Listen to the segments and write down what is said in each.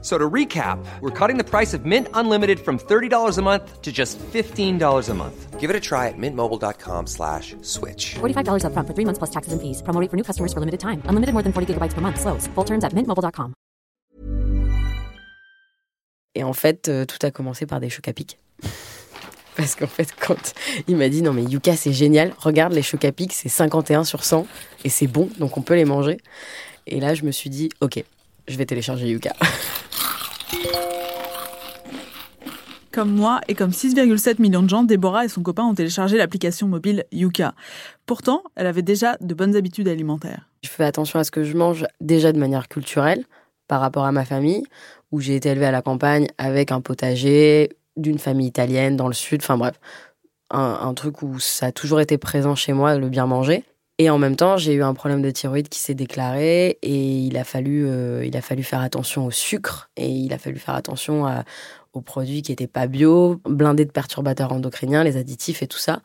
So to recap, we're cutting the price of Mint Unlimited from $30 a month to just $15 a month. Give it a try at mintmobile.com slash switch. $45 upfront for three months plus taxes and fees. Promo rate for new customers for limited time. Unlimited more than 40 gigabytes per month. Slows. Full terms at mintmobile.com. Et en fait, euh, tout a commencé par des chocs à pic. Parce qu'en fait, quand il m'a dit non mais Yuka c'est génial, regarde les chocs à pic, c'est 51 sur 100 et c'est bon, donc on peut les manger. Et là, je me suis dit ok, je vais télécharger Yuka. Comme moi et comme 6,7 millions de gens, Déborah et son copain ont téléchargé l'application mobile Yuka. Pourtant, elle avait déjà de bonnes habitudes alimentaires. Je fais attention à ce que je mange déjà de manière culturelle par rapport à ma famille, où j'ai été élevée à la campagne avec un potager d'une famille italienne dans le sud, enfin bref, un, un truc où ça a toujours été présent chez moi, le bien manger. Et en même temps, j'ai eu un problème de thyroïde qui s'est déclaré et il a fallu, euh, il a fallu faire attention au sucre et il a fallu faire attention aux produits qui étaient pas bio, blindés de perturbateurs endocriniens, les additifs et tout ça.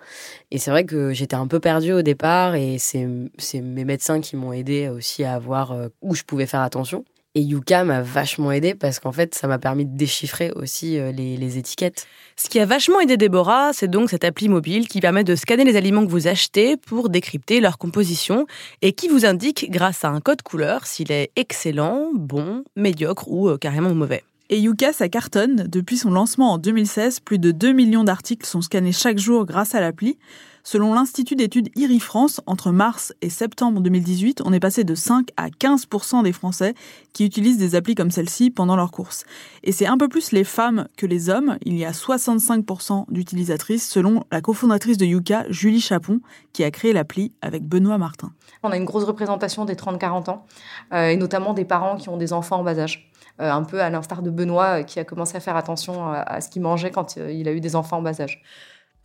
Et c'est vrai que j'étais un peu perdue au départ et c'est c'est mes médecins qui m'ont aidé aussi à voir euh, où je pouvais faire attention. Et Yuka m'a vachement aidé parce qu'en fait, ça m'a permis de déchiffrer aussi euh, les, les étiquettes. Ce qui a vachement aidé Déborah, c'est donc cette appli mobile qui permet de scanner les aliments que vous achetez pour décrypter leur composition et qui vous indique, grâce à un code couleur, s'il est excellent, bon, médiocre ou euh, carrément mauvais. Et Yuka, ça cartonne. Depuis son lancement en 2016, plus de 2 millions d'articles sont scannés chaque jour grâce à l'appli. Selon l'Institut d'études IRI France, entre mars et septembre 2018, on est passé de 5 à 15% des Français qui utilisent des applis comme celle-ci pendant leurs courses. Et c'est un peu plus les femmes que les hommes. Il y a 65 d'utilisatrices selon la cofondatrice de Yuka, Julie Chapon, qui a créé l'appli avec Benoît Martin. On a une grosse représentation des 30-40 ans, euh, et notamment des parents qui ont des enfants en bas âge. Euh, un peu à l'instar de Benoît, euh, qui a commencé à faire attention à, ce qu'il mangeait quand il a eu des enfants en bas âge.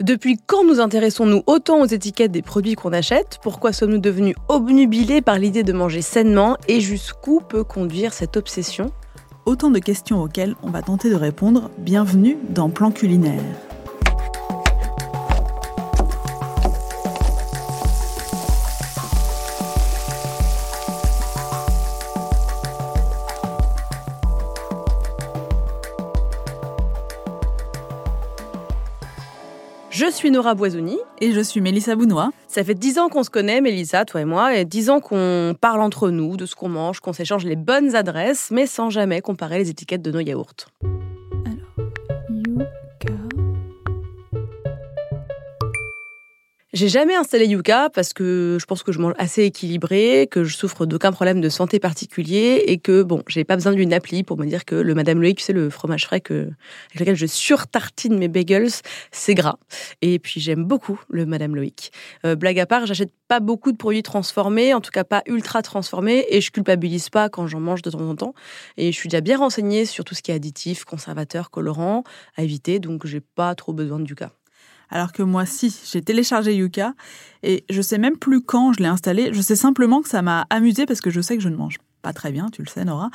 Depuis quand nous intéressons-nous autant aux étiquettes des produits qu'on achète? Pourquoi sommes-nous devenus obnubilés par l'idée de manger sainement? Et jusqu'où peut conduire cette obsession? Autant de questions auxquelles on va tenter de répondre. Bienvenue dans Plan culinaire. Je suis Nora Boisoni. Et je suis Mélissa Bounois. Ça fait dix ans qu'on se connaît, Mélissa, toi et moi, et dix ans qu'on parle entre nous de ce qu'on mange, qu'on s'échange les bonnes adresses, mais sans jamais comparer les étiquettes de nos yaourts. J'ai jamais installé Yuka parce que je pense que je mange assez équilibré, que je souffre d'aucun problème de santé particulier et que bon, j'ai pas besoin d'une appli pour me dire que le Madame Loïc, sais, le fromage frais que, avec lequel je surtartine mes bagels, c'est gras. Et puis j'aime beaucoup le Madame Loïc. Euh, blague à part, j'achète pas beaucoup de produits transformés, en tout cas pas ultra transformés, et je culpabilise pas quand j'en mange de temps en temps. Et je suis déjà bien renseignée sur tout ce qui est additif, conservateur, colorant, à éviter, donc j'ai pas trop besoin de Yuka. Alors que moi, si, j'ai téléchargé Yuka et je sais même plus quand je l'ai installé. Je sais simplement que ça m'a amusé parce que je sais que je ne mange pas très bien, tu le sais, Nora.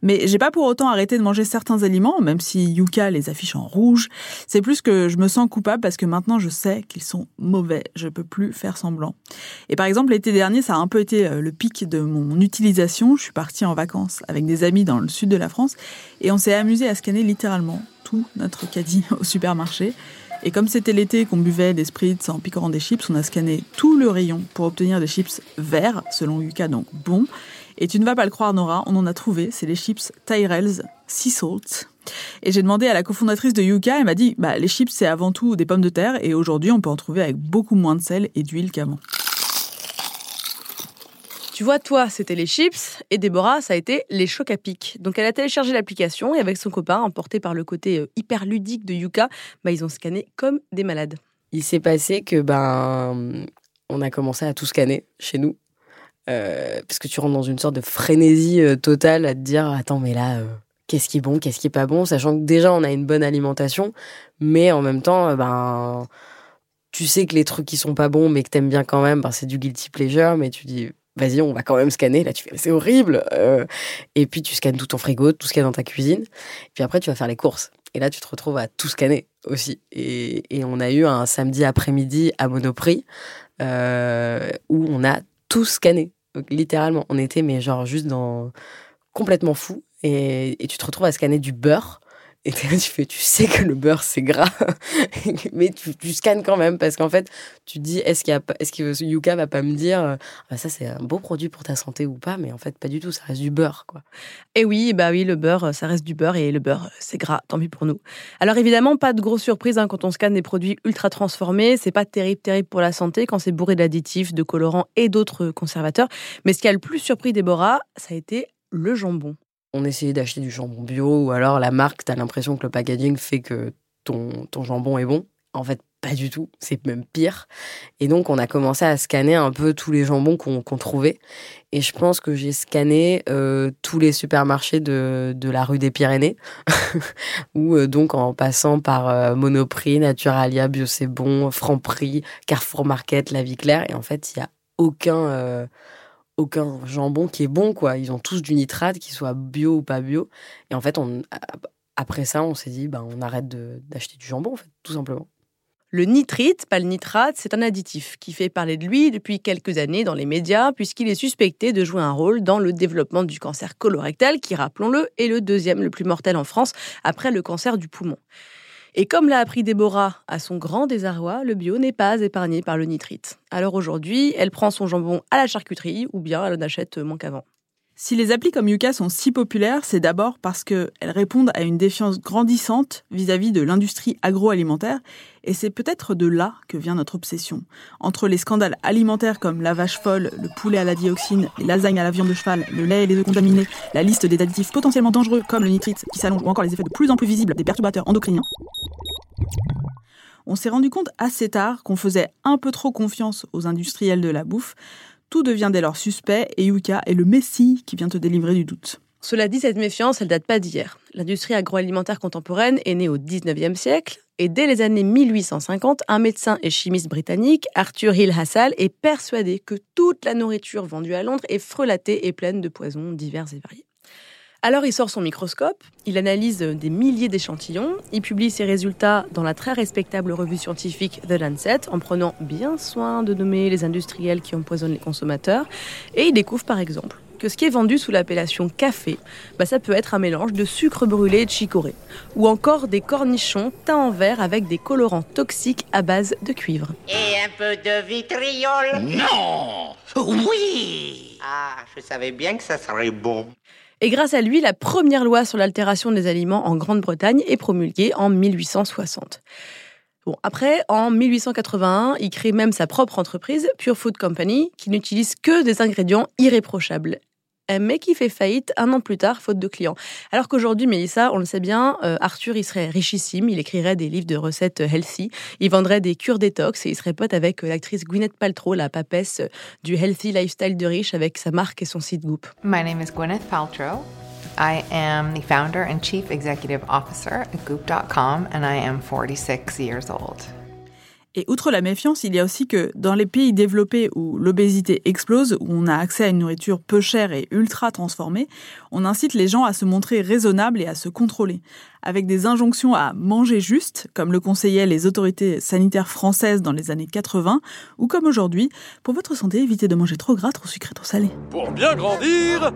Mais j'ai pas pour autant arrêté de manger certains aliments, même si Yuka les affiche en rouge. C'est plus que je me sens coupable parce que maintenant je sais qu'ils sont mauvais. Je peux plus faire semblant. Et par exemple, l'été dernier, ça a un peu été euh, le pic de mon utilisation. Je suis partie en vacances avec des amis dans le sud de la France et on s'est amusé à scanner littéralement tout notre caddie au supermarché. Et comme c'était l'été qu'on buvait des spritz en picorant des chips, on a scanné tout le rayon pour obtenir des chips verts, selon Yuka, donc bon. Et tu ne vas pas le croire, Nora, on en a trouvé, c'est les chips Tyrell's Sea Salt. Et j'ai demandé à la cofondatrice de Yuka, elle m'a dit, bah, les chips c'est avant tout des pommes de terre et aujourd'hui on peut en trouver avec beaucoup moins de sel et d'huile qu'avant. Tu vois, toi, c'était les chips et Déborah, ça a été les chocs à pic. Donc, elle a téléchargé l'application et avec son copain, emporté par le côté euh, hyper ludique de Yuka, bah, ils ont scanné comme des malades. Il s'est passé que ben on a commencé à tout scanner chez nous. Euh, parce que tu rentres dans une sorte de frénésie euh, totale à te dire attends mais là qu'est-ce qui est bon qu'est-ce qui est pas bon sachant que déjà on a une bonne alimentation mais en même temps ben tu sais que les trucs qui sont pas bons mais que t'aimes bien quand même ben, c'est du guilty pleasure mais tu dis vas-y, on va quand même scanner. Là, tu fais, c'est horrible. Euh, et puis, tu scannes tout ton frigo, tout ce qu'il y a dans ta cuisine. Et puis après, tu vas faire les courses. Et là, tu te retrouves à tout scanner aussi. Et, et on a eu un samedi après-midi à Monoprix euh, où on a tout scanné. Donc, littéralement, on était, mais genre, juste dans. complètement fou. Et, et tu te retrouves à scanner du beurre. Et tu fais, tu sais que le beurre c'est gras, mais tu, tu, scannes quand même parce qu'en fait, tu dis, est-ce qu'il y a, est-ce que Yuka va pas me dire, ah, ça c'est un beau produit pour ta santé ou pas, mais en fait pas du tout, ça reste du beurre quoi. Et oui, bah oui, le beurre, ça reste du beurre et le beurre c'est gras, tant pis pour nous. Alors évidemment, pas de grosse surprise hein, quand on scanne des produits ultra transformés, c'est pas terrible, terrible pour la santé quand c'est bourré d'additifs, de colorants et d'autres conservateurs. Mais ce qui a le plus surpris Déborah, ça a été le jambon on essayait d'acheter du jambon bio ou alors la marque, tu as l'impression que le packaging fait que ton, jambon est bon. En fait, pas du tout, c'est même pire. Et donc, on a commencé à scanner un peu tous les jambons qu'on trouvait. Et je pense que j'ai scanné euh, tous les supermarchés de, de la rue des Pyrénées, ou euh, donc en passant par euh, Monoprix, Naturalia, Bio C'est Bon, Franprix, Carrefour Market, La Vie Claire. Et en fait, il n'y a aucun aucun jambon qui est bon, quoi. Ils ont tous du nitrate, qu'il soit bio ou pas bio. Et en fait, après ça, on s'est dit, ben, on arrête d'acheter du jambon, tout simplement. Le nitrite, pas le nitrate, c'est un additif qui fait parler de lui depuis quelques années dans les médias, puisqu'il est suspecté de jouer un rôle dans le développement du cancer colorectal, qui, rappelons-le, est le deuxième le plus mortel en France après le cancer du poumon. Et comme l'a appris Déborah à son grand désarroi, le bio n'est pas épargné par le nitrite. Alors aujourd'hui, elle prend son jambon à la charcuterie ou bien elle en achète moins qu'avant. Si les applis comme Yuka sont si populaires, c'est d'abord parce qu'elles répondent à une défiance grandissante vis-à-vis de l'industrie agroalimentaire, et c'est peut-être de là que vient notre obsession. Entre les scandales alimentaires comme la vache folle, le poulet à la dioxine, les lasagnes à la viande de cheval, le lait et les œufs contaminés, la liste des additifs potentiellement dangereux comme le nitrite qui s'allonge ou encore les effets de plus en plus visibles des perturbateurs endocriniens, on s'est rendu compte assez tard qu'on faisait un peu trop confiance aux industriels de la bouffe, tout devient dès lors suspect et Yuka est le messie qui vient te délivrer du doute. Cela dit, cette méfiance, elle date pas d'hier. L'industrie agroalimentaire contemporaine est née au 19e siècle et dès les années 1850, un médecin et chimiste britannique, Arthur Hill Hassall, est persuadé que toute la nourriture vendue à Londres est frelatée et pleine de poisons divers et variés. Alors il sort son microscope, il analyse des milliers d'échantillons, il publie ses résultats dans la très respectable revue scientifique The Lancet en prenant bien soin de nommer les industriels qui empoisonnent les consommateurs, et il découvre par exemple que ce qui est vendu sous l'appellation café, bah ça peut être un mélange de sucre brûlé et de chicorée, ou encore des cornichons teints en vert avec des colorants toxiques à base de cuivre. Et un peu de vitriol Non Oui Ah, je savais bien que ça serait bon. Et grâce à lui, la première loi sur l'altération des aliments en Grande-Bretagne est promulguée en 1860. Bon, après, en 1881, il crée même sa propre entreprise, Pure Food Company, qui n'utilise que des ingrédients irréprochables mais qui fait faillite un an plus tard, faute de clients. Alors qu'aujourd'hui, Mélissa, on le sait bien, euh, Arthur, il serait richissime, il écrirait des livres de recettes healthy, il vendrait des cures détox et il serait pote avec euh, l'actrice Gwyneth Paltrow, la papesse euh, du healthy lifestyle de riche avec sa marque et son site Goop. My name is Gwyneth Paltrow. I am the founder and chief executive officer at Goop.com and I am 46 years old. Et outre la méfiance, il y a aussi que dans les pays développés où l'obésité explose, où on a accès à une nourriture peu chère et ultra transformée, on incite les gens à se montrer raisonnables et à se contrôler, avec des injonctions à manger juste, comme le conseillaient les autorités sanitaires françaises dans les années 80, ou comme aujourd'hui, pour votre santé, évitez de manger trop gras, trop sucré, trop salé. Pour bien grandir.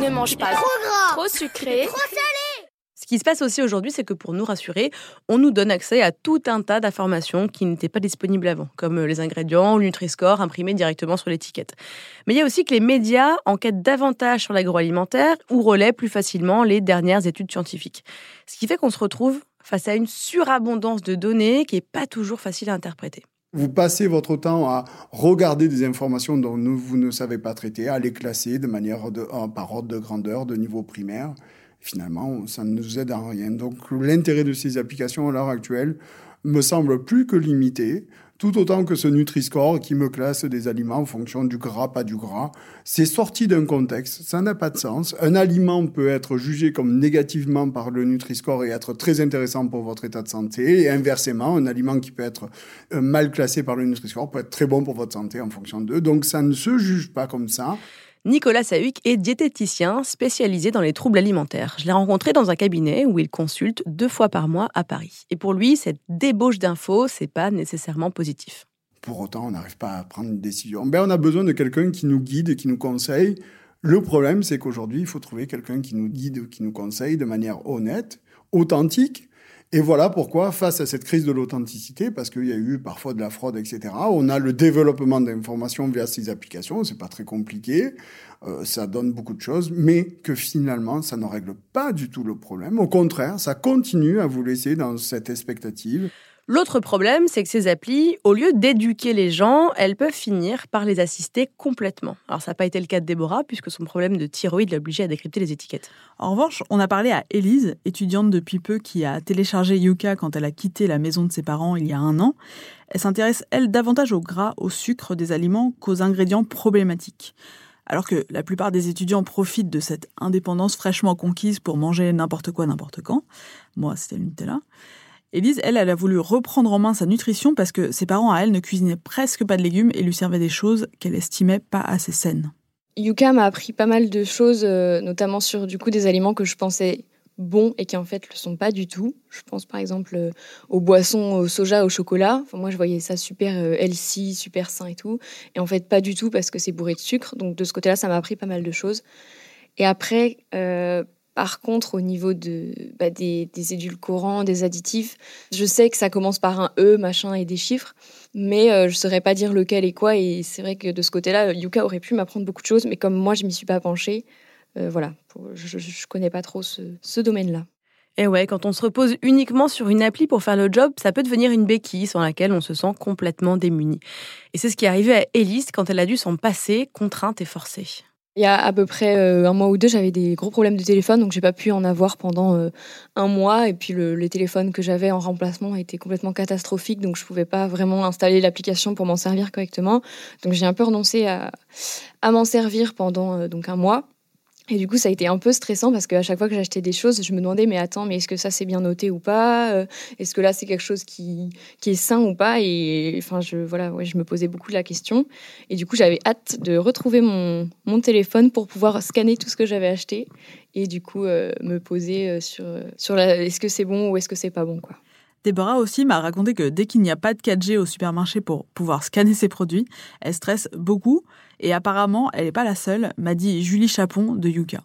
Ne mange pas trop gras, trop sucré, trop salé ce qui se passe aussi aujourd'hui, c'est que pour nous rassurer, on nous donne accès à tout un tas d'informations qui n'étaient pas disponibles avant, comme les ingrédients, le Nutri-Score imprimé directement sur l'étiquette. Mais il y a aussi que les médias enquêtent davantage sur l'agroalimentaire ou relaient plus facilement les dernières études scientifiques. Ce qui fait qu'on se retrouve face à une surabondance de données qui n'est pas toujours facile à interpréter. Vous passez votre temps à regarder des informations dont vous ne savez pas traiter, à les classer de manière par ordre de grandeur, de niveau primaire finalement, ça ne nous aide à rien. Donc l'intérêt de ces applications à l'heure actuelle me semble plus que limité. tout autant que ce Nutri-Score qui me classe des aliments en fonction du gras, pas du gras. C'est sorti d'un contexte, ça n'a pas de sens. Un aliment peut être jugé comme négativement par le Nutri-Score et être très intéressant pour votre état de santé. Et inversement, un aliment qui peut être euh, mal classé par le Nutri-Score peut être très bon pour votre santé en fonction d'eux. Donc ça ne se juge pas comme ça. Nicolas Sahuc est diététicien spécialisé dans les troubles alimentaires. Je l'ai rencontré dans un cabinet où il consulte deux fois par mois à Paris. Et pour lui, cette débauche d'infos, c'est pas nécessairement positif. Pour autant, on n'arrive pas à prendre une décision. Ben, on a besoin de quelqu'un qui nous guide et qui nous conseille. Le problème, c'est qu'aujourd'hui, il faut trouver quelqu'un qui nous guide, qui nous conseille de manière honnête, authentique, et voilà pourquoi, face à cette crise de l'authenticité, parce qu'il y a eu parfois de la fraude, etc., on a le développement d'informations via ces applications. C'est pas très compliqué, euh, ça donne beaucoup de choses, mais que finalement, ça ne règle pas du tout le problème. Au contraire, ça continue à vous laisser dans cette expectative. L'autre problème, c'est que ces applis, au lieu d'éduquer les gens, elles peuvent finir par les assister complètement. Alors ça n'a pas été le cas de Déborah, puisque son problème de thyroïde l'a obligé à décrypter les étiquettes. En revanche, on a parlé à Élise, étudiante depuis peu qui a téléchargé Yuka quand elle a quitté la maison de ses parents il y a un an. Elle s'intéresse, elle, davantage au gras, au sucre des aliments qu'aux ingrédients problématiques. Alors que la plupart des étudiants profitent de cette indépendance fraîchement conquise pour manger n'importe quoi, n'importe quand. Moi, c'était le Nutella. Élise, elle, elle a voulu reprendre en main sa nutrition parce que ses parents, à elle, ne cuisinaient presque pas de légumes et lui servaient des choses qu'elle estimait pas assez saines. Yuka m'a appris pas mal de choses, euh, notamment sur du coup des aliments que je pensais bons et qui en fait le sont pas du tout. Je pense par exemple euh, aux boissons au soja, au chocolat. Enfin, moi je voyais ça super euh, healthy, super sain et tout. Et en fait pas du tout parce que c'est bourré de sucre. Donc de ce côté-là, ça m'a appris pas mal de choses. Et après, par contre, au niveau de, bah, des, édulcorants, des additifs, je sais que ça commence par un E, machin, et des chiffres, mais euh, je ne saurais pas dire lequel et quoi. Et c'est vrai que de ce côté-là, Yuka aurait pu m'apprendre beaucoup de choses, mais comme moi, je m'y suis pas penchée, euh, voilà, je, ne connais pas trop ce, domaine-là. Et ouais, quand on se repose uniquement sur une appli pour faire le job, ça peut devenir une béquille sans laquelle on se sent complètement démuni. Et c'est ce qui est arrivé à Elise quand elle a dû s'en passer, contrainte et forcée. Il y a à peu près euh, un mois ou deux, j'avais des gros problèmes de téléphone, donc j'ai pas pu en avoir pendant euh, un mois. Et puis le, les téléphones que j'avais en remplacement étaient complètement catastrophiques, donc je pouvais pas vraiment installer l'application pour m'en servir correctement. Donc j'ai un peu renoncé à, à m'en servir pendant euh, donc un mois. Et du coup, ça a été un peu stressant parce qu'à chaque fois que j'achetais des choses, je me demandais, mais attends, mais est-ce que ça c'est bien noté ou pas? Euh, Est-ce que là c'est quelque chose qui, qui est sain ou pas? Et enfin, je, voilà, ouais, je me posais beaucoup la question. Et du coup, j'avais hâte de retrouver mon, mon téléphone pour pouvoir scanner tout ce que j'avais acheté et du coup euh, me poser euh, sur, sur est-ce que c'est bon ou est-ce que c'est pas bon, quoi. Déborah aussi m'a raconté que dès qu'il n'y a pas de 4G au supermarché pour pouvoir scanner ses produits, elle stresse beaucoup. Et apparemment, elle n'est pas la seule, m'a dit Julie Chapon de Yuka.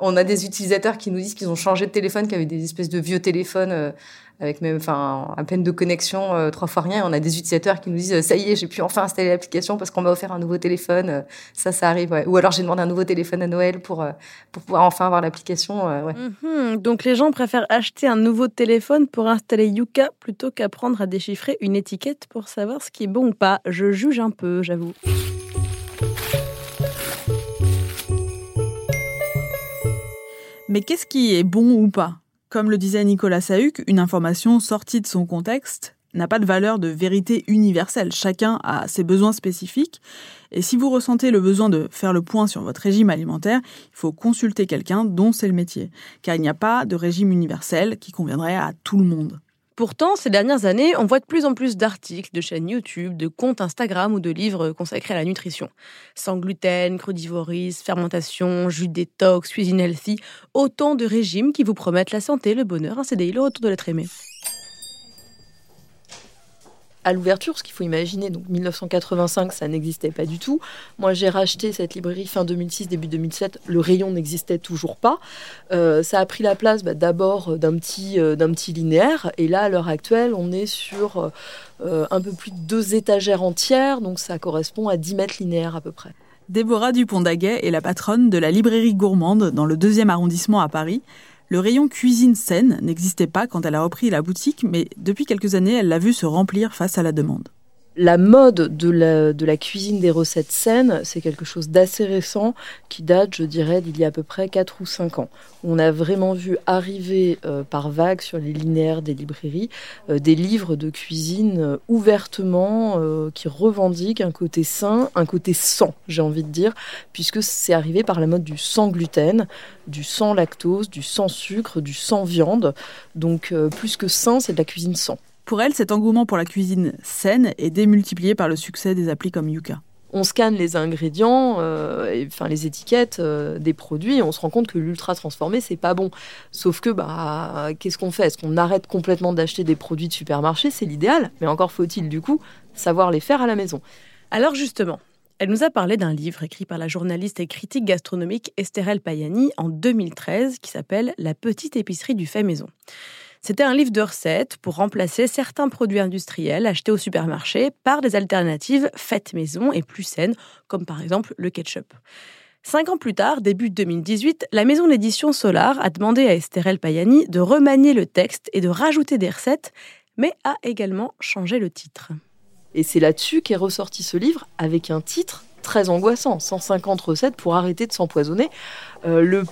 On a des utilisateurs qui nous disent qu'ils ont changé de téléphone, qui avaient des espèces de vieux téléphones euh, avec même, enfin, à peine de connexion, euh, trois fois rien. On a des utilisateurs qui nous disent ça y est, j'ai pu enfin installer l'application parce qu'on m'a offert un nouveau téléphone. Euh, ça, ça arrive. Ou alors j'ai demandé un nouveau téléphone à Noël pour pour pouvoir enfin avoir l'application. Mhm. donc les gens préfèrent acheter un nouveau téléphone pour installer Yuka plutôt qu'apprendre à déchiffrer une étiquette pour savoir ce qui est bon ou pas. Je juge un peu, j'avoue. Mais qu'est-ce qui est bon ou pas? Comme le disait Nicolas Sahuc, une information sortie de son contexte n'a pas de valeur de vérité universelle. Chacun a ses besoins spécifiques. Et si vous ressentez le besoin de faire le point sur votre régime alimentaire, il faut consulter quelqu'un dont c'est le métier. Car il n'y a pas de régime universel qui conviendrait à tout le monde. Pourtant, ces dernières années, on voit de plus en plus d'articles, de chaînes YouTube, de comptes Instagram ou de livres consacrés à la nutrition. Sans gluten, crudivorisme, fermentation, jus détox, cuisine healthy, autant de régimes qui vous promettent la santé, le bonheur, un CDI, le retour de l'être aimé à l'ouverture, ce qu'il faut imaginer, donc 1985, ça n'existait pas du tout. Moi, j'ai racheté cette librairie fin 2006, début 2007. Le rayon n'existait toujours pas. Euh, ça a pris la place bah, d'abord d'un petit, euh, petit linéaire. Et là, à l'heure actuelle, on est sur euh, un peu plus de deux étagères entières. Donc, ça correspond à 10 mètres linéaires à peu près. Déborah Dupont-Daguet est la patronne de la librairie gourmande dans le deuxième arrondissement à Paris. Le rayon cuisine saine n'existait pas quand elle a repris la boutique, mais depuis quelques années, elle l'a vu se remplir face à la demande. La mode de la, cuisine des recettes saines, c'est quelque chose d'assez récent qui date, je dirais, d'il y a à peu près 4 ou 5 ans. On a vraiment vu arriver euh, par vagues sur les linéaires des librairies euh, des livres de cuisine euh, ouvertement qui revendiquent un côté sain, un côté sans, j'ai envie de dire, puisque c'est arrivé par la mode du sans gluten, du sans lactose, du sans sucre, du sans viande. Donc plus que sain, c'est de la cuisine sans. Pour elle, cet engouement pour la cuisine saine est démultiplié par le succès des applis comme Yuka. On scanne les ingrédients, euh, enfin les étiquettes euh, des produits, et on se rend compte que l'ultra transformé c'est pas bon. Sauf que bah qu'est-ce qu'on fait? Est-ce qu'on arrête complètement d'acheter des produits de supermarché? C'est l'idéal, mais encore faut-il du coup savoir les faire à la maison. Alors justement, elle nous a parlé d'un livre écrit par la journaliste et critique gastronomique Estherelle Payani en 2013 qui s'appelle La petite épicerie du fait maison. C'était un livre de recettes pour remplacer certains produits industriels achetés au supermarché par des alternatives faites maison et plus saines, comme par exemple le ketchup. Cinq ans plus tard, début 2018, la maison d'édition Solar a demandé à Estherelle Payani de remanier le texte et de rajouter des recettes, mais a également changé le titre. Et c'est là-dessus qu'est ressorti ce livre avec un titre très angoissant 150 recettes pour arrêter de s'empoisonner. Euh,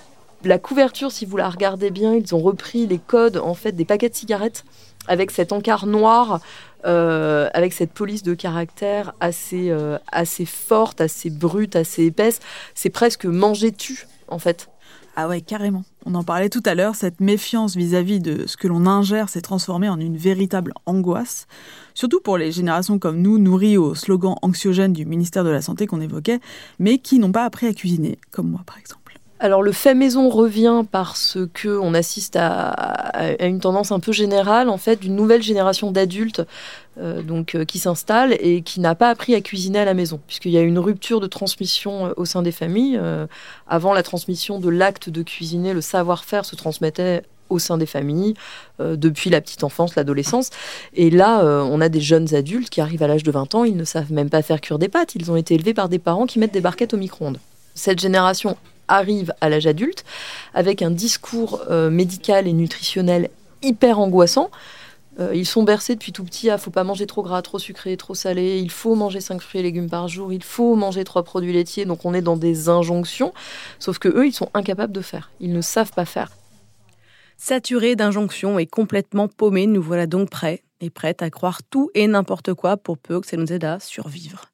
la couverture, si vous la regardez bien, ils ont repris les codes en fait des paquets de cigarettes avec cet encart noir, euh, avec cette police de caractère assez, euh, assez forte, assez brute, assez épaisse. C'est presque manger tu en fait. Ah ouais, carrément. On en parlait tout à l'heure, cette méfiance vis-à-vis de ce que l'on ingère s'est transformée en une véritable angoisse, surtout pour les générations comme nous, nourries au slogan anxiogène du ministère de la Santé qu'on évoquait, mais qui n'ont pas appris à cuisiner, comme moi par exemple. Alors le fait maison revient parce que on assiste à, une tendance un peu générale en fait d'une nouvelle génération d'adultes euh, donc euh, qui s'installe et qui n'a pas appris à cuisiner à la maison puisqu'il y a une rupture de transmission euh, au sein des familles. avant la transmission de l'acte de cuisiner, le savoir-faire se transmettait au sein des familles, depuis la petite enfance, l'adolescence. Et là, on a des jeunes adultes qui arrivent à l'âge de 20 ans, ils ne savent même pas faire cuire des pâtes, ils ont été élevés par des parents qui mettent des barquettes au micro-ondes. Cette génération arrive à l'âge adulte avec un discours euh, médical et nutritionnel hyper angoissant. Euh, ils sont bercés depuis tout petit à faut pas manger trop gras, trop sucré, trop salé, il faut manger 5 fruits et légumes par jour, il faut manger 3 produits laitiers. Donc on est dans des injonctions, sauf que eux, ils sont incapables de faire. Ils ne savent pas faire. Saturés d'injonctions et complètement paumés, nous voilà donc prêts et prêtes à croire tout et n'importe quoi pour peu que ça nous aide à survivre.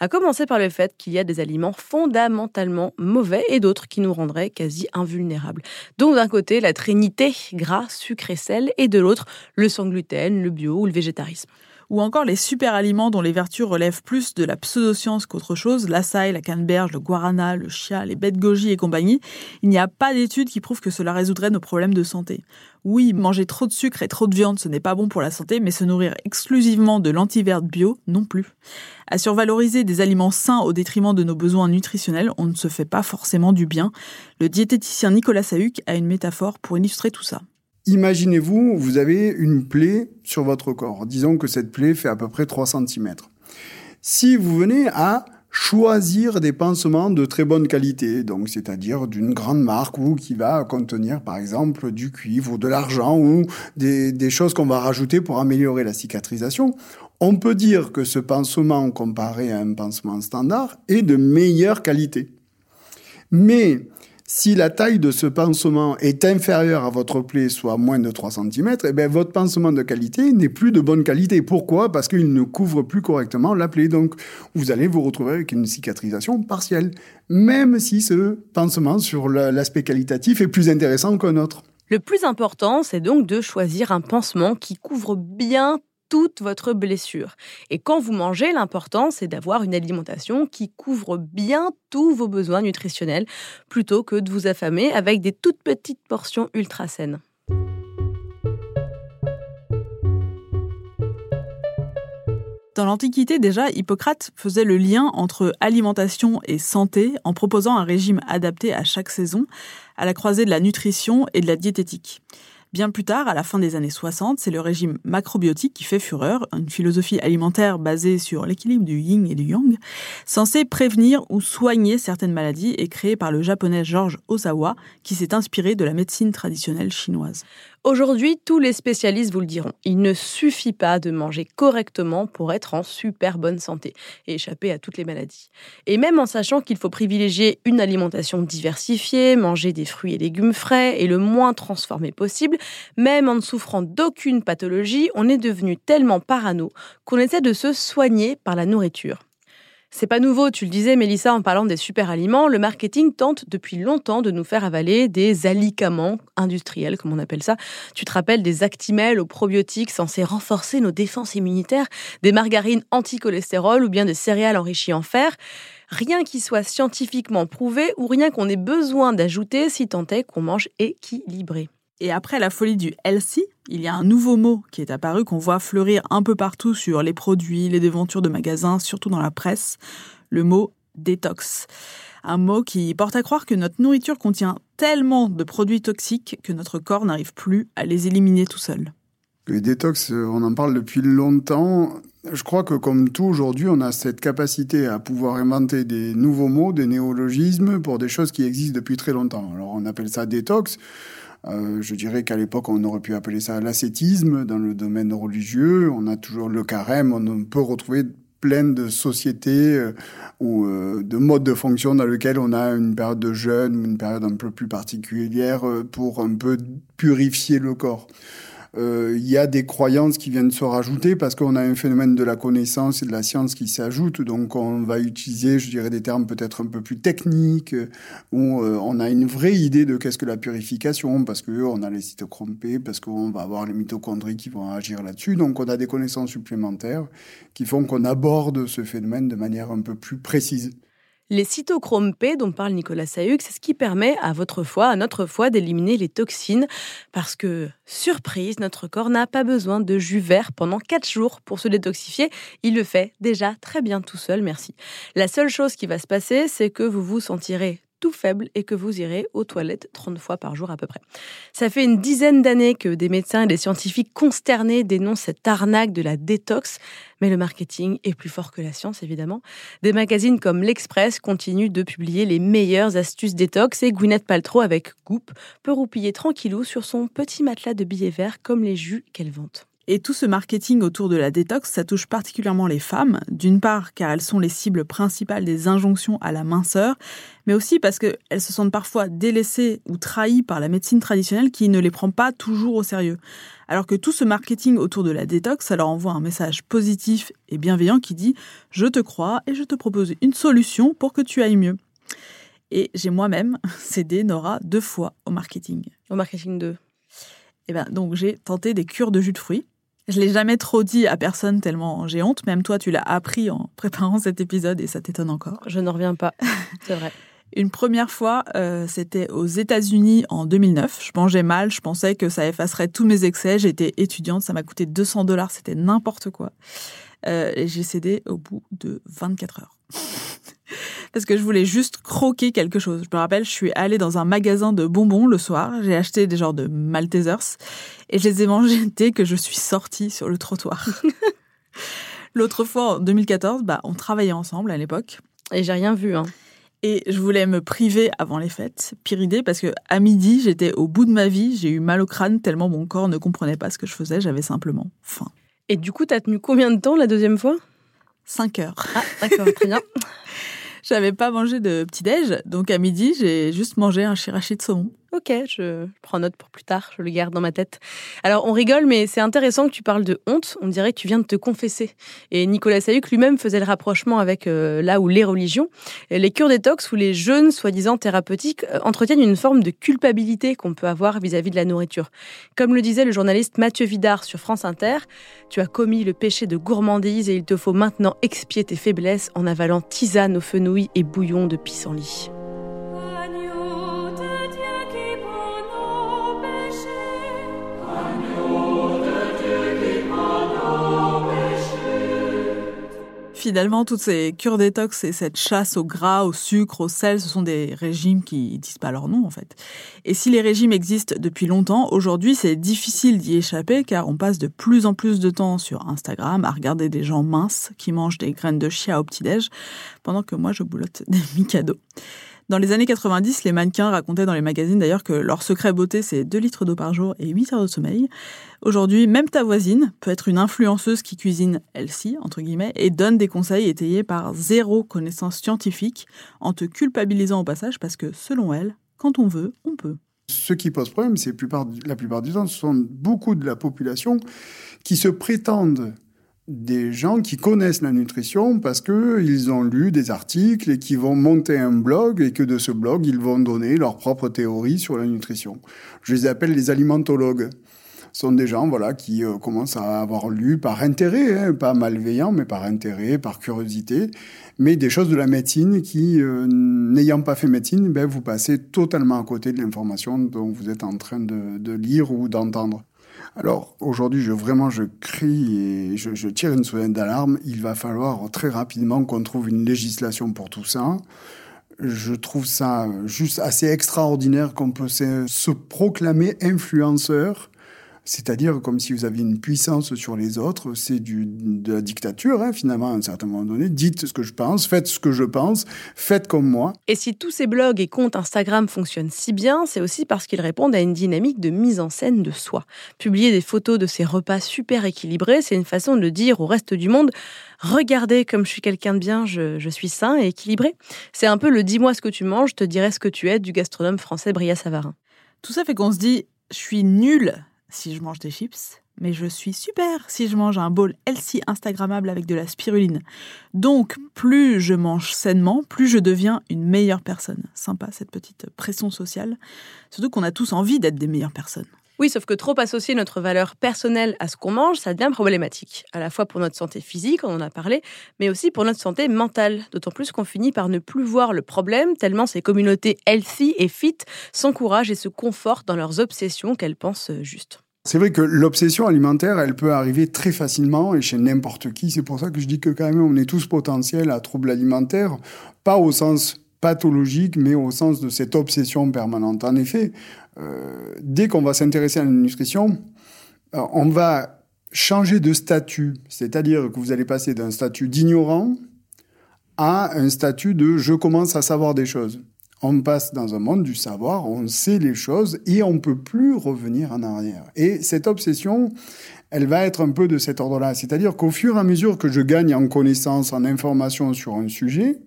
À commencer par le fait qu'il y a des aliments fondamentalement mauvais et d'autres qui nous rendraient quasi invulnérables. Donc d'un côté, la trinité gras, sucre et sel, et de l'autre, le sans gluten, le bio ou le végétarisme ou encore les super aliments dont les vertus relèvent plus de la pseudoscience qu'autre chose, l'açaï, la canneberge, le guarana, le chia, les bêtes goji et compagnie, il n'y a pas d'études qui prouvent que cela résoudrait nos problèmes de santé. Oui, manger trop de sucre et trop de viande, ce n'est pas bon pour la santé, mais se nourrir exclusivement de l'antiverte bio, non plus. À survaloriser des aliments sains au détriment de nos besoins nutritionnels, on ne se fait pas forcément du bien. Le diététicien Nicolas Sahuc a une métaphore pour illustrer tout ça. Imaginez-vous, vous avez une plaie sur votre corps. Disons que cette plaie fait à peu près 3 cm. Si vous venez à choisir des pansements de très bonne qualité, donc c'est-à-dire d'une grande marque ou qui va contenir par exemple du cuivre ou de l'argent ou des, des choses qu'on va rajouter pour améliorer la cicatrisation, on peut dire que ce pansement comparé à un pansement standard est de meilleure qualité. Mais si la taille de ce pansement est inférieure à votre plaie, soit moins de 3 cm, eh bien, votre pansement de qualité n'est plus de bonne qualité. Pourquoi? Parce qu'il ne couvre plus correctement la plaie. Donc, vous allez vous retrouver avec une cicatrisation partielle, même si ce pansement sur l'aspect qualitatif est plus intéressant qu'un autre. Le plus important, c'est donc de choisir un pansement qui couvre bien toute votre blessure. Et quand vous mangez, l'important, c'est d'avoir une alimentation qui couvre bien tous vos besoins nutritionnels, plutôt que de vous affamer avec des toutes petites portions ultra saines. Dans l'Antiquité déjà, Hippocrate faisait le lien entre alimentation et santé en proposant un régime adapté à chaque saison, à la croisée de la nutrition et de la diététique. Bien plus tard, à la fin des années 60, c'est le régime macrobiotique qui fait fureur, une philosophie alimentaire basée sur l'équilibre du yin et du yang, censé prévenir ou soigner certaines maladies et créé par le japonais George Osawa, qui s'est inspiré de la médecine traditionnelle chinoise. Aujourd'hui, tous les spécialistes vous le diront, il ne suffit pas de manger correctement pour être en super bonne santé et échapper à toutes les maladies. Et même en sachant qu'il faut privilégier une alimentation diversifiée, manger des fruits et légumes frais et le moins transformé possible, même en ne souffrant d'aucune pathologie, on est devenu tellement parano qu'on essaie de se soigner par la nourriture. C'est pas nouveau, tu le disais, Mélissa, en parlant des super aliments. Le marketing tente depuis longtemps de nous faire avaler des alicaments industriels, comme on appelle ça. Tu te rappelles des actimels aux probiotiques censés renforcer nos défenses immunitaires, des margarines anti-cholestérol ou bien des céréales enrichies en fer. Rien qui soit scientifiquement prouvé ou rien qu'on ait besoin d'ajouter si tant est qu'on mange équilibré. Et après la folie du healthy, il y a un nouveau mot qui est apparu qu'on voit fleurir un peu partout sur les produits, les devantures de magasins, surtout dans la presse, le mot détox. Un mot qui porte à croire que notre nourriture contient tellement de produits toxiques que notre corps n'arrive plus à les éliminer tout seul. Le détox, on en parle depuis longtemps. Je crois que comme tout aujourd'hui, on a cette capacité à pouvoir inventer des nouveaux mots, des néologismes pour des choses qui existent depuis très longtemps. Alors on appelle ça détox. Euh, je dirais qu'à l'époque, on aurait pu appeler ça l'ascétisme dans le domaine religieux. On a toujours le carême. On peut retrouver plein de sociétés euh, ou euh, de modes de fonction dans lesquels on a une période de jeûne, une période un peu plus particulière pour un peu purifier le corps. Euh, il y a des croyances qui viennent se rajouter parce qu'on a un phénomène de la connaissance et de la science qui s'ajoute. Donc on va utiliser, je dirais, des termes peut-être un peu plus techniques où euh, on a une vraie idée de qu'est-ce que la purification parce que on a les cytochromes P, parce qu'on va avoir les mitochondries qui vont agir là-dessus. Donc on a des connaissances supplémentaires qui font qu'on aborde ce phénomène de manière un peu plus précise. Les cytochromes P dont parle Nicolas Sahuc, c'est ce qui permet à votre foie, à notre foie, d'éliminer les toxines. Parce que, surprise, notre corps n'a pas besoin de jus vert pendant 4 jours pour se détoxifier. Il le fait déjà très bien tout seul, merci. La seule chose qui va se passer, c'est que vous vous sentirez tout faible et que vous irez aux toilettes 30 fois par jour à peu près. Ça fait une dizaine d'années que des médecins et des scientifiques consternés dénoncent cette arnaque de la détox, mais le marketing est plus fort que la science évidemment. Des magazines comme l'Express continuent de publier les meilleures astuces détox et Gwyneth Paltrow avec Goop peut roupiller tranquillou sur son petit matelas de billets verts comme les jus qu'elle vante. Et tout ce marketing autour de la détox, ça touche particulièrement les femmes, d'une part car elles sont les cibles principales des injonctions à la minceur, mais aussi parce qu'elles se sentent parfois délaissées ou trahies par la médecine traditionnelle qui ne les prend pas toujours au sérieux. Alors que tout ce marketing autour de la détox, ça leur envoie un message positif et bienveillant qui dit ⁇ Je te crois et je te propose une solution pour que tu ailles mieux ⁇ Et j'ai moi-même cédé Nora deux fois au marketing. Au marketing 2 et ben, donc j'ai tenté des cures de jus de fruits je l'ai jamais trop dit à personne tellement j'ai honte. Même toi, tu l'as appris en préparant cet épisode et ça t'étonne encore. Je n'en reviens pas. C'est vrai. Une première fois, euh, c'était aux États-Unis en 2009. Je mangeais mal, je pensais que ça effacerait tous mes excès. J'étais étudiante, ça m'a coûté 200 dollars, c'était n'importe quoi. Euh, et j'ai cédé au bout de 24 heures. parce que je voulais juste croquer quelque chose. Je me rappelle, je suis allée dans un magasin de bonbons le soir, j'ai acheté des genres de Maltesers et je les ai mangés dès que je suis sortie sur le trottoir. L'autre fois, en 2014, bah, on travaillait ensemble à l'époque. Et j'ai rien vu, hein. Et je voulais me priver avant les fêtes. Pire idée, parce que à midi, j'étais au bout de ma vie, j'ai eu mal au crâne tellement mon corps ne comprenait pas ce que je faisais, j'avais simplement faim. Et du coup, t'as tenu combien de temps la deuxième fois? 5 heures. Ah, d'accord, très bien. J'avais pas mangé de petit-déj, donc à midi, j'ai juste mangé un chirachi de saumon. Ok, je prends note pour plus tard, je le garde dans ma tête. Alors on rigole, mais c'est intéressant que tu parles de honte. On dirait que tu viens de te confesser. Et Nicolas Sayuc lui-même faisait le rapprochement avec euh, là où les religions. Les cures détox ou les jeûnes soi-disant thérapeutiques euh, entretiennent une forme de culpabilité qu'on peut avoir vis-à-vis de la nourriture. Comme le disait le journaliste Mathieu Vidard sur France Inter, tu as commis le péché de gourmandise et il te faut maintenant expier tes faiblesses en avalant tisane aux fenouilles et bouillon de pissenlit. Finalement, toutes ces cures détox et cette chasse au gras, au sucre, au sel, ce sont des régimes qui disent pas leur nom, en fait. Et si les régimes existent depuis longtemps, aujourd'hui, c'est difficile d'y échapper car on passe de plus en plus de temps sur Instagram à regarder des gens minces qui mangent des graines de chia au petit-déj, pendant que moi, je boulotte des micados. Dans les années 90, les mannequins racontaient dans les magazines d'ailleurs que leur secret beauté, c'est 2 litres d'eau par jour et 8 heures de sommeil. Aujourd'hui, même ta voisine peut être une influenceuse qui cuisine elle-ci, entre guillemets, et donne des conseils étayés par zéro connaissance scientifique, en te culpabilisant au passage parce que, selon elle, quand on veut, on peut. Ce qui pose problème, c'est la plupart du temps, ce sont beaucoup de la population qui se prétendent des gens qui connaissent la nutrition parce qu'ils ont lu des articles et qui vont monter un blog et que de ce blog, ils vont donner leur propre théorie sur la nutrition. Je les appelle les alimentologues. Ce sont des gens voilà, qui euh, commencent à avoir lu par intérêt, hein, pas malveillant, mais par intérêt, par curiosité, mais des choses de la médecine qui, euh, n'ayant pas fait médecine, ben, vous passez totalement à côté de l'information dont vous êtes en train de lire ou d'entendre. Alors aujourd'hui, je, vraiment, je crie et je, tire une sonnette d'alarme. Il va falloir très rapidement qu'on trouve une législation pour tout ça. Je trouve ça juste assez extraordinaire qu'on peut se proclamer influenceur c'est-à-dire comme si vous aviez une puissance sur les autres, c'est de la dictature, hein, finalement, à un certain moment donné. Dites ce que je pense, faites ce que je pense, faites comme moi. Et si tous ces blogs et comptes Instagram fonctionnent si bien, c'est aussi parce qu'ils répondent à une dynamique de mise en scène de soi. Publier des photos de ces repas super équilibrés, c'est une façon de dire au reste du monde regardez comme je suis quelqu'un de bien, je, je, suis sain et équilibré. C'est un peu le dis-moi ce que tu manges, je te dirai ce que tu es du gastronome français Bria Savarin. Tout ça fait qu'on se dit, je suis nul si je mange des chips, mais je suis super si je mange un bol healthy instagrammable avec de la spiruline. Donc, plus je mange sainement, plus je deviens une meilleure personne. Sympa cette petite pression sociale. Surtout qu'on a tous envie d'être des meilleures personnes. Oui, sauf que trop associer notre valeur personnelle à ce qu'on mange, ça devient problématique. À la fois pour notre santé physique, on en a parlé, mais aussi pour notre santé mentale. D'autant plus qu'on finit par ne plus voir le problème, tellement ces communautés healthy et fit s'encouragent et se confortent dans leurs obsessions qu'elles pensent justes. C'est vrai que l'obsession alimentaire, elle peut arriver très facilement et chez n'importe qui. C'est pour ça que je dis que quand même on est tous potentiels à troubles alimentaires, pas au sens pathologique, mais au sens de cette obsession permanente. En effet, euh, dès qu'on va s'intéresser à la nutrition, euh, on va changer de statut, c'est-à-dire que vous allez passer d'un statut d'ignorant à un statut de je commence à savoir des choses on passe dans un monde du savoir, on sait les choses et on peut plus revenir en arrière. Et cette obsession, elle va être un peu de cet ordre-là. C'est-à-dire qu'au fur et à mesure que je gagne en connaissance, en information sur un sujet,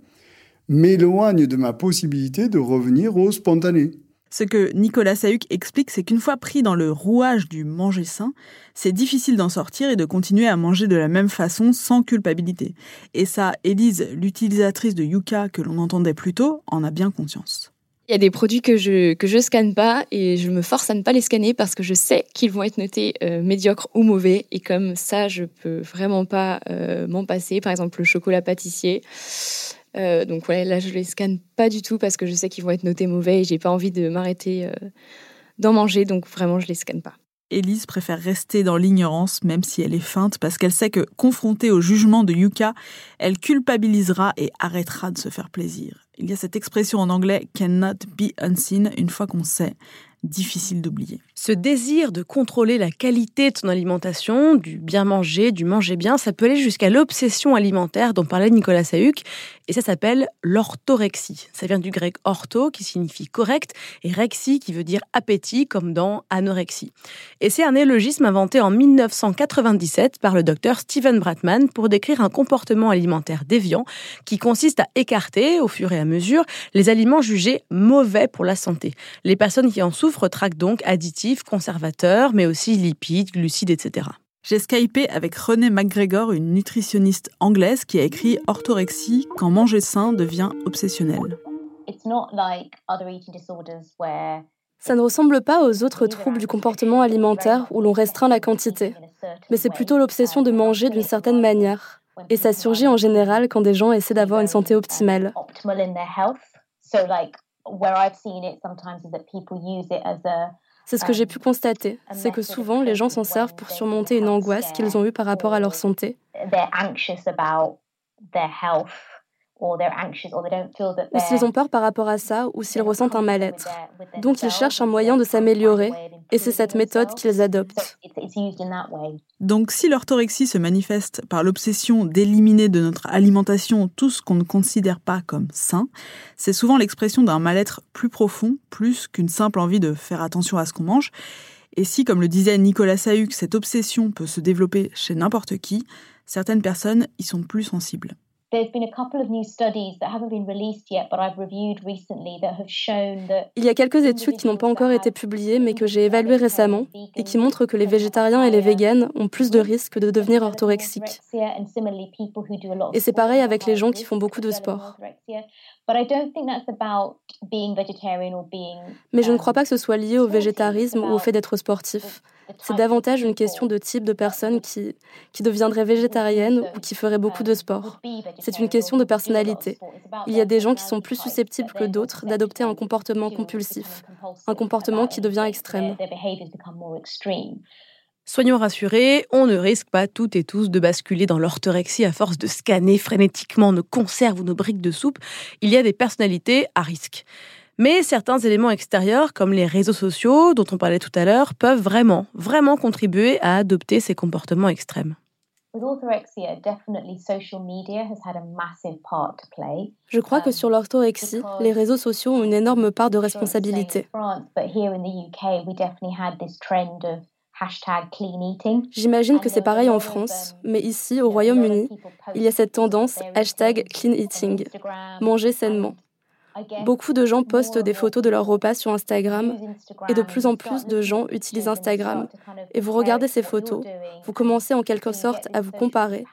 m'éloigne de ma possibilité de revenir au spontané. Ce que Nicolas Sahuc explique, c'est qu'une fois pris dans le rouage du manger sain, c'est difficile d'en sortir et de continuer à manger de la même façon sans culpabilité. Et ça, Élise, l'utilisatrice de Yuka que l'on entendait plus tôt, en a bien conscience. Il y a des produits que je que je scanne pas et je me force à ne pas les scanner parce que je sais qu'ils vont être notés euh, médiocres ou mauvais et comme ça je peux vraiment pas euh, m'en passer. Par exemple le chocolat pâtissier, euh, donc ouais, là, je les scanne pas du tout parce que je sais qu'ils vont être notés mauvais et j'ai pas envie de m'arrêter euh, d'en manger. Donc vraiment, je les scanne pas. Elise préfère rester dans l'ignorance, même si elle est feinte, parce qu'elle sait que, confrontée au jugement de Yuka, elle culpabilisera et arrêtera de se faire plaisir. Il y a cette expression en anglais cannot be unseen, une fois qu'on sait, difficile d'oublier. Ce désir de contrôler la qualité de son alimentation, du bien manger, du manger bien, ça peut aller jusqu'à l'obsession alimentaire dont parlait Nicolas Sahuc, et ça s'appelle l'orthorexie. Ça vient du grec ortho qui signifie correct et rexie qui veut dire appétit comme dans anorexie. Et c'est un élogisme inventé en 1997 par le docteur Steven Bratman pour décrire un comportement alimentaire déviant qui consiste à écarter au fur et à mesure les aliments jugés mauvais pour la santé. Les personnes qui en souffrent traquent donc additifs conservateurs, mais aussi lipides, glucides, etc. J'ai skypé avec Renée McGregor, une nutritionniste anglaise qui a écrit Orthorexie quand manger sain devient obsessionnel. Ça ne ressemble pas aux autres troubles du comportement alimentaire où l'on restreint la quantité, mais c'est plutôt l'obsession de manger d'une certaine manière. Et ça surgit en général quand des gens essaient d'avoir une santé optimale. C'est ce que j'ai pu constater, c'est que souvent les gens s'en servent pour surmonter une angoisse qu'ils ont eue par rapport à leur santé. Ou s'ils ont peur par rapport à ça, ou s'ils ressentent un mal-être. Donc ils cherchent un moyen de s'améliorer, et c'est cette méthode qu'ils adoptent. Donc si l'orthorexie se manifeste par l'obsession d'éliminer de notre alimentation tout ce qu'on ne considère pas comme sain, c'est souvent l'expression d'un mal-être plus profond, plus qu'une simple envie de faire attention à ce qu'on mange. Et si, comme le disait Nicolas Sahuc, cette obsession peut se développer chez n'importe qui, certaines personnes y sont plus sensibles. Il y a quelques études qui n'ont pas encore été publiées mais que j'ai évaluées récemment et qui montrent que les végétariens et les véganes ont plus de risques de devenir orthorexiques. Et c'est pareil avec les gens qui font beaucoup de sport. Mais je ne crois pas que ce soit lié au végétarisme ou au fait d'être sportif. C'est davantage une question de type de personne qui, qui deviendrait végétarienne ou qui ferait beaucoup de sport. C'est une question de personnalité. Il y a des gens qui sont plus susceptibles que d'autres d'adopter un comportement compulsif, un comportement qui devient extrême. Soyons rassurés, on ne risque pas toutes et tous de basculer dans l'orthorexie à force de scanner frénétiquement nos conserves ou nos briques de soupe. Il y a des personnalités à risque. Mais certains éléments extérieurs, comme les réseaux sociaux dont on parlait tout à l'heure, peuvent vraiment, vraiment contribuer à adopter ces comportements extrêmes. Je crois que sur l'orthorexie, les réseaux sociaux ont une énorme part de responsabilité. J'imagine que c'est pareil en France, mais ici, au Royaume-Uni, il y a cette tendance hashtag clean eating, manger sainement. Beaucoup de gens postent des photos de leurs repas sur Instagram et de plus en plus de gens utilisent Instagram. Et vous regardez ces photos, vous commencez en quelque sorte à vous comparer.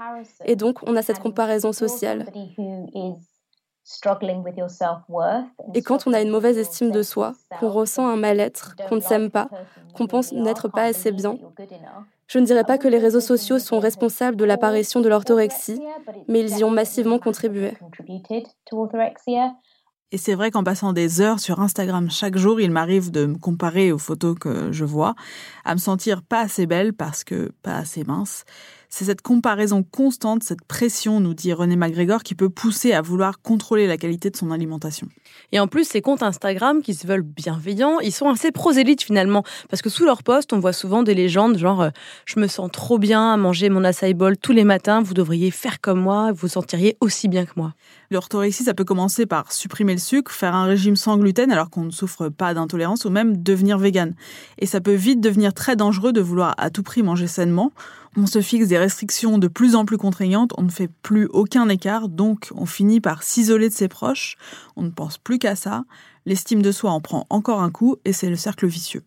Et donc, on a cette comparaison sociale. Et quand on a une mauvaise estime de soi, qu'on ressent un mal-être, qu'on ne s'aime pas, qu'on pense n'être pas assez bien, je ne dirais pas que les réseaux sociaux sont responsables de l'apparition de l'orthorexie, mais ils y ont massivement contribué. Et c'est vrai qu'en passant des heures sur Instagram chaque jour, il m'arrive de me comparer aux photos que je vois, à me sentir pas assez belle parce que pas assez mince. C'est cette comparaison constante, cette pression, nous dit René McGregor, qui peut pousser à vouloir contrôler la qualité de son alimentation. Et en plus, ces comptes Instagram qui se veulent bienveillants, ils sont assez prosélytes finalement. Parce que sous leurs posts, on voit souvent des légendes genre euh, Je me sens trop bien à manger mon acai bol tous les matins, vous devriez faire comme moi, vous vous sentiriez aussi bien que moi. L'orthorexie, ça peut commencer par supprimer le sucre, faire un régime sans gluten alors qu'on ne souffre pas d'intolérance ou même devenir vegan. Et ça peut vite devenir très dangereux de vouloir à tout prix manger sainement on se fixe des restrictions de plus en plus contraignantes, on ne fait plus aucun écart, donc on finit par s'isoler de ses proches, on ne pense plus qu'à ça, l'estime de soi en prend encore un coup et c'est le cercle vicieux.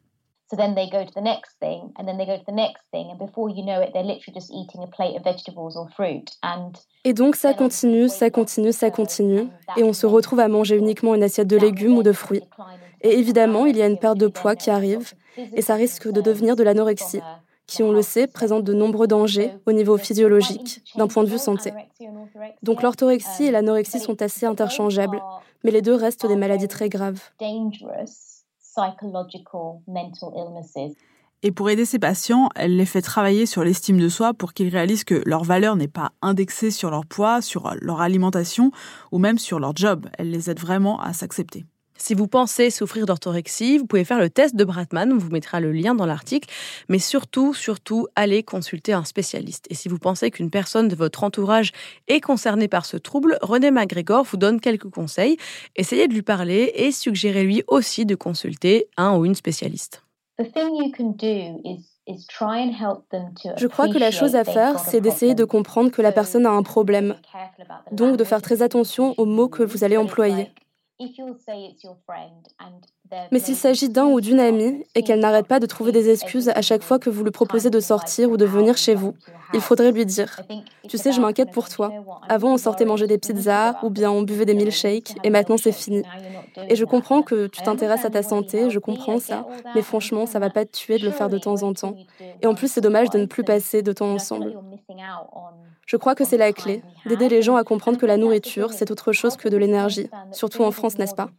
Et donc ça continue, ça continue, ça continue, et on se retrouve à manger uniquement une assiette de légumes ou de fruits. Et évidemment, il y a une perte de poids qui arrive, et ça risque de devenir de l'anorexie qui, on le sait, présente de nombreux dangers au niveau physiologique, d'un point de vue santé. Donc l'orthorexie et l'anorexie sont assez interchangeables, mais les deux restent des maladies très graves. Et pour aider ces patients, elle les fait travailler sur l'estime de soi pour qu'ils réalisent que leur valeur n'est pas indexée sur leur poids, sur leur alimentation ou même sur leur job. Elle les aide vraiment à s'accepter. Si vous pensez souffrir d'orthorexie, vous pouvez faire le test de Bratman, on vous mettra le lien dans l'article, mais surtout, surtout, allez consulter un spécialiste. Et si vous pensez qu'une personne de votre entourage est concernée par ce trouble, René McGregor vous donne quelques conseils. Essayez de lui parler et suggérez-lui aussi de consulter un ou une spécialiste. Je crois que la chose à faire, c'est d'essayer de comprendre que la personne a un problème. Donc de faire très attention aux mots que vous allez employer. if you'll say it's your friend and Mais s'il s'agit d'un ou d'une amie et qu'elle n'arrête pas de trouver des excuses à chaque fois que vous lui proposez de sortir ou de venir chez vous, il faudrait lui dire Tu sais, je m'inquiète pour toi. Avant, on sortait manger des pizzas ou bien on buvait des milkshakes et maintenant c'est fini. Et je comprends que tu t'intéresses à ta santé, je comprends ça, mais franchement, ça va pas te tuer de le faire de temps en temps. Et en plus, c'est dommage de ne plus passer de temps ensemble. Je crois que c'est la clé, d'aider les gens à comprendre que la nourriture, c'est autre chose que de l'énergie, surtout en France, n'est-ce pas?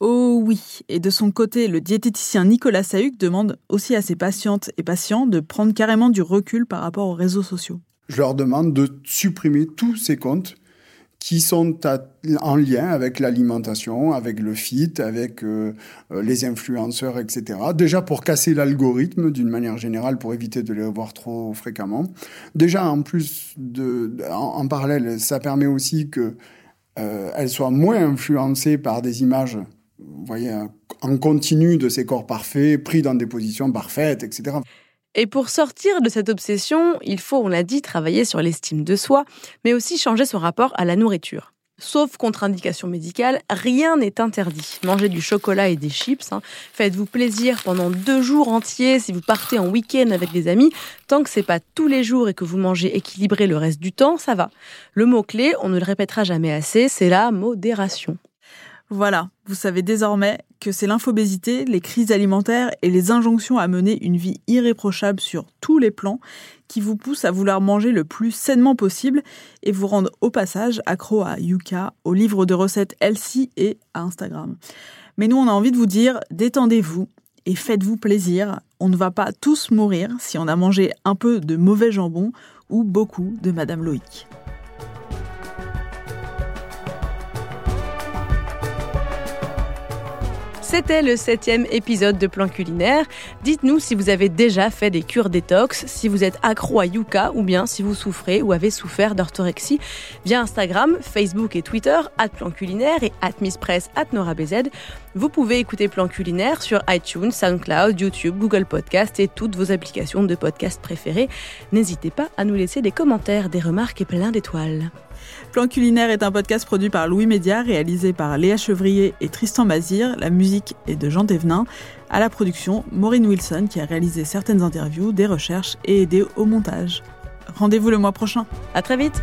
Oh oui, et de son côté, le diététicien Nicolas Sahuc demande aussi à ses patientes et patients de prendre carrément du recul par rapport aux réseaux sociaux. Je leur demande de supprimer tous ces comptes qui sont en lien avec l'alimentation, avec le fit, avec euh, euh, les influenceurs, etc. Déjà pour casser l'algorithme d'une manière générale, pour éviter de les voir trop fréquemment. Déjà en plus de, en, parallèle, ça permet aussi que euh, elles soient moins influencées par des images, voyez, en continu de ces corps parfaits, pris dans des positions parfaites, etc. Et pour sortir de cette obsession, il faut, on l'a dit, travailler sur l'estime de soi, mais aussi changer son rapport à la nourriture. Sauf contre-indication médicale, rien n'est interdit. Mangez du chocolat et des chips. Hein. Faites-vous plaisir pendant deux jours entiers si vous partez en week-end avec des amis. Tant que c'est pas tous les jours et que vous mangez équilibré le reste du temps, ça va. Le mot-clé, on ne le répétera jamais assez, c'est la modération. Voilà, vous savez désormais que c'est l'infobésité, les crises alimentaires et les injonctions à mener une vie irréprochable sur tous les plans qui vous poussent à vouloir manger le plus sainement possible et vous rendent au passage accro à Yuka, au livre de recettes Elsie et à Instagram. Mais nous, on a envie de vous dire, détendez-vous et faites-vous plaisir. On ne va pas tous mourir si on a mangé un peu de mauvais jambon ou beaucoup de Madame Loïc. C'était le septième épisode de Plan Culinaire. Dites-nous si vous avez déjà fait des cures détox, si vous êtes accro à Yuka ou bien si vous souffrez ou avez souffert d'orthorexie via Instagram, Facebook et Twitter, at Plan Culinaire et at Press, at NoraBZ. Vous pouvez écouter Plan Culinaire sur iTunes, SoundCloud, YouTube, Google Podcast et toutes vos applications de podcast préférées. N'hésitez pas à nous laisser des commentaires, des remarques et plein d'étoiles. Plan culinaire est un podcast produit par Louis Média, réalisé par Léa Chevrier et Tristan Mazir. La musique est de Jean Thévenin. À la production, Maureen Wilson, qui a réalisé certaines interviews, des recherches et aidé au montage. Rendez-vous le mois prochain. À très vite!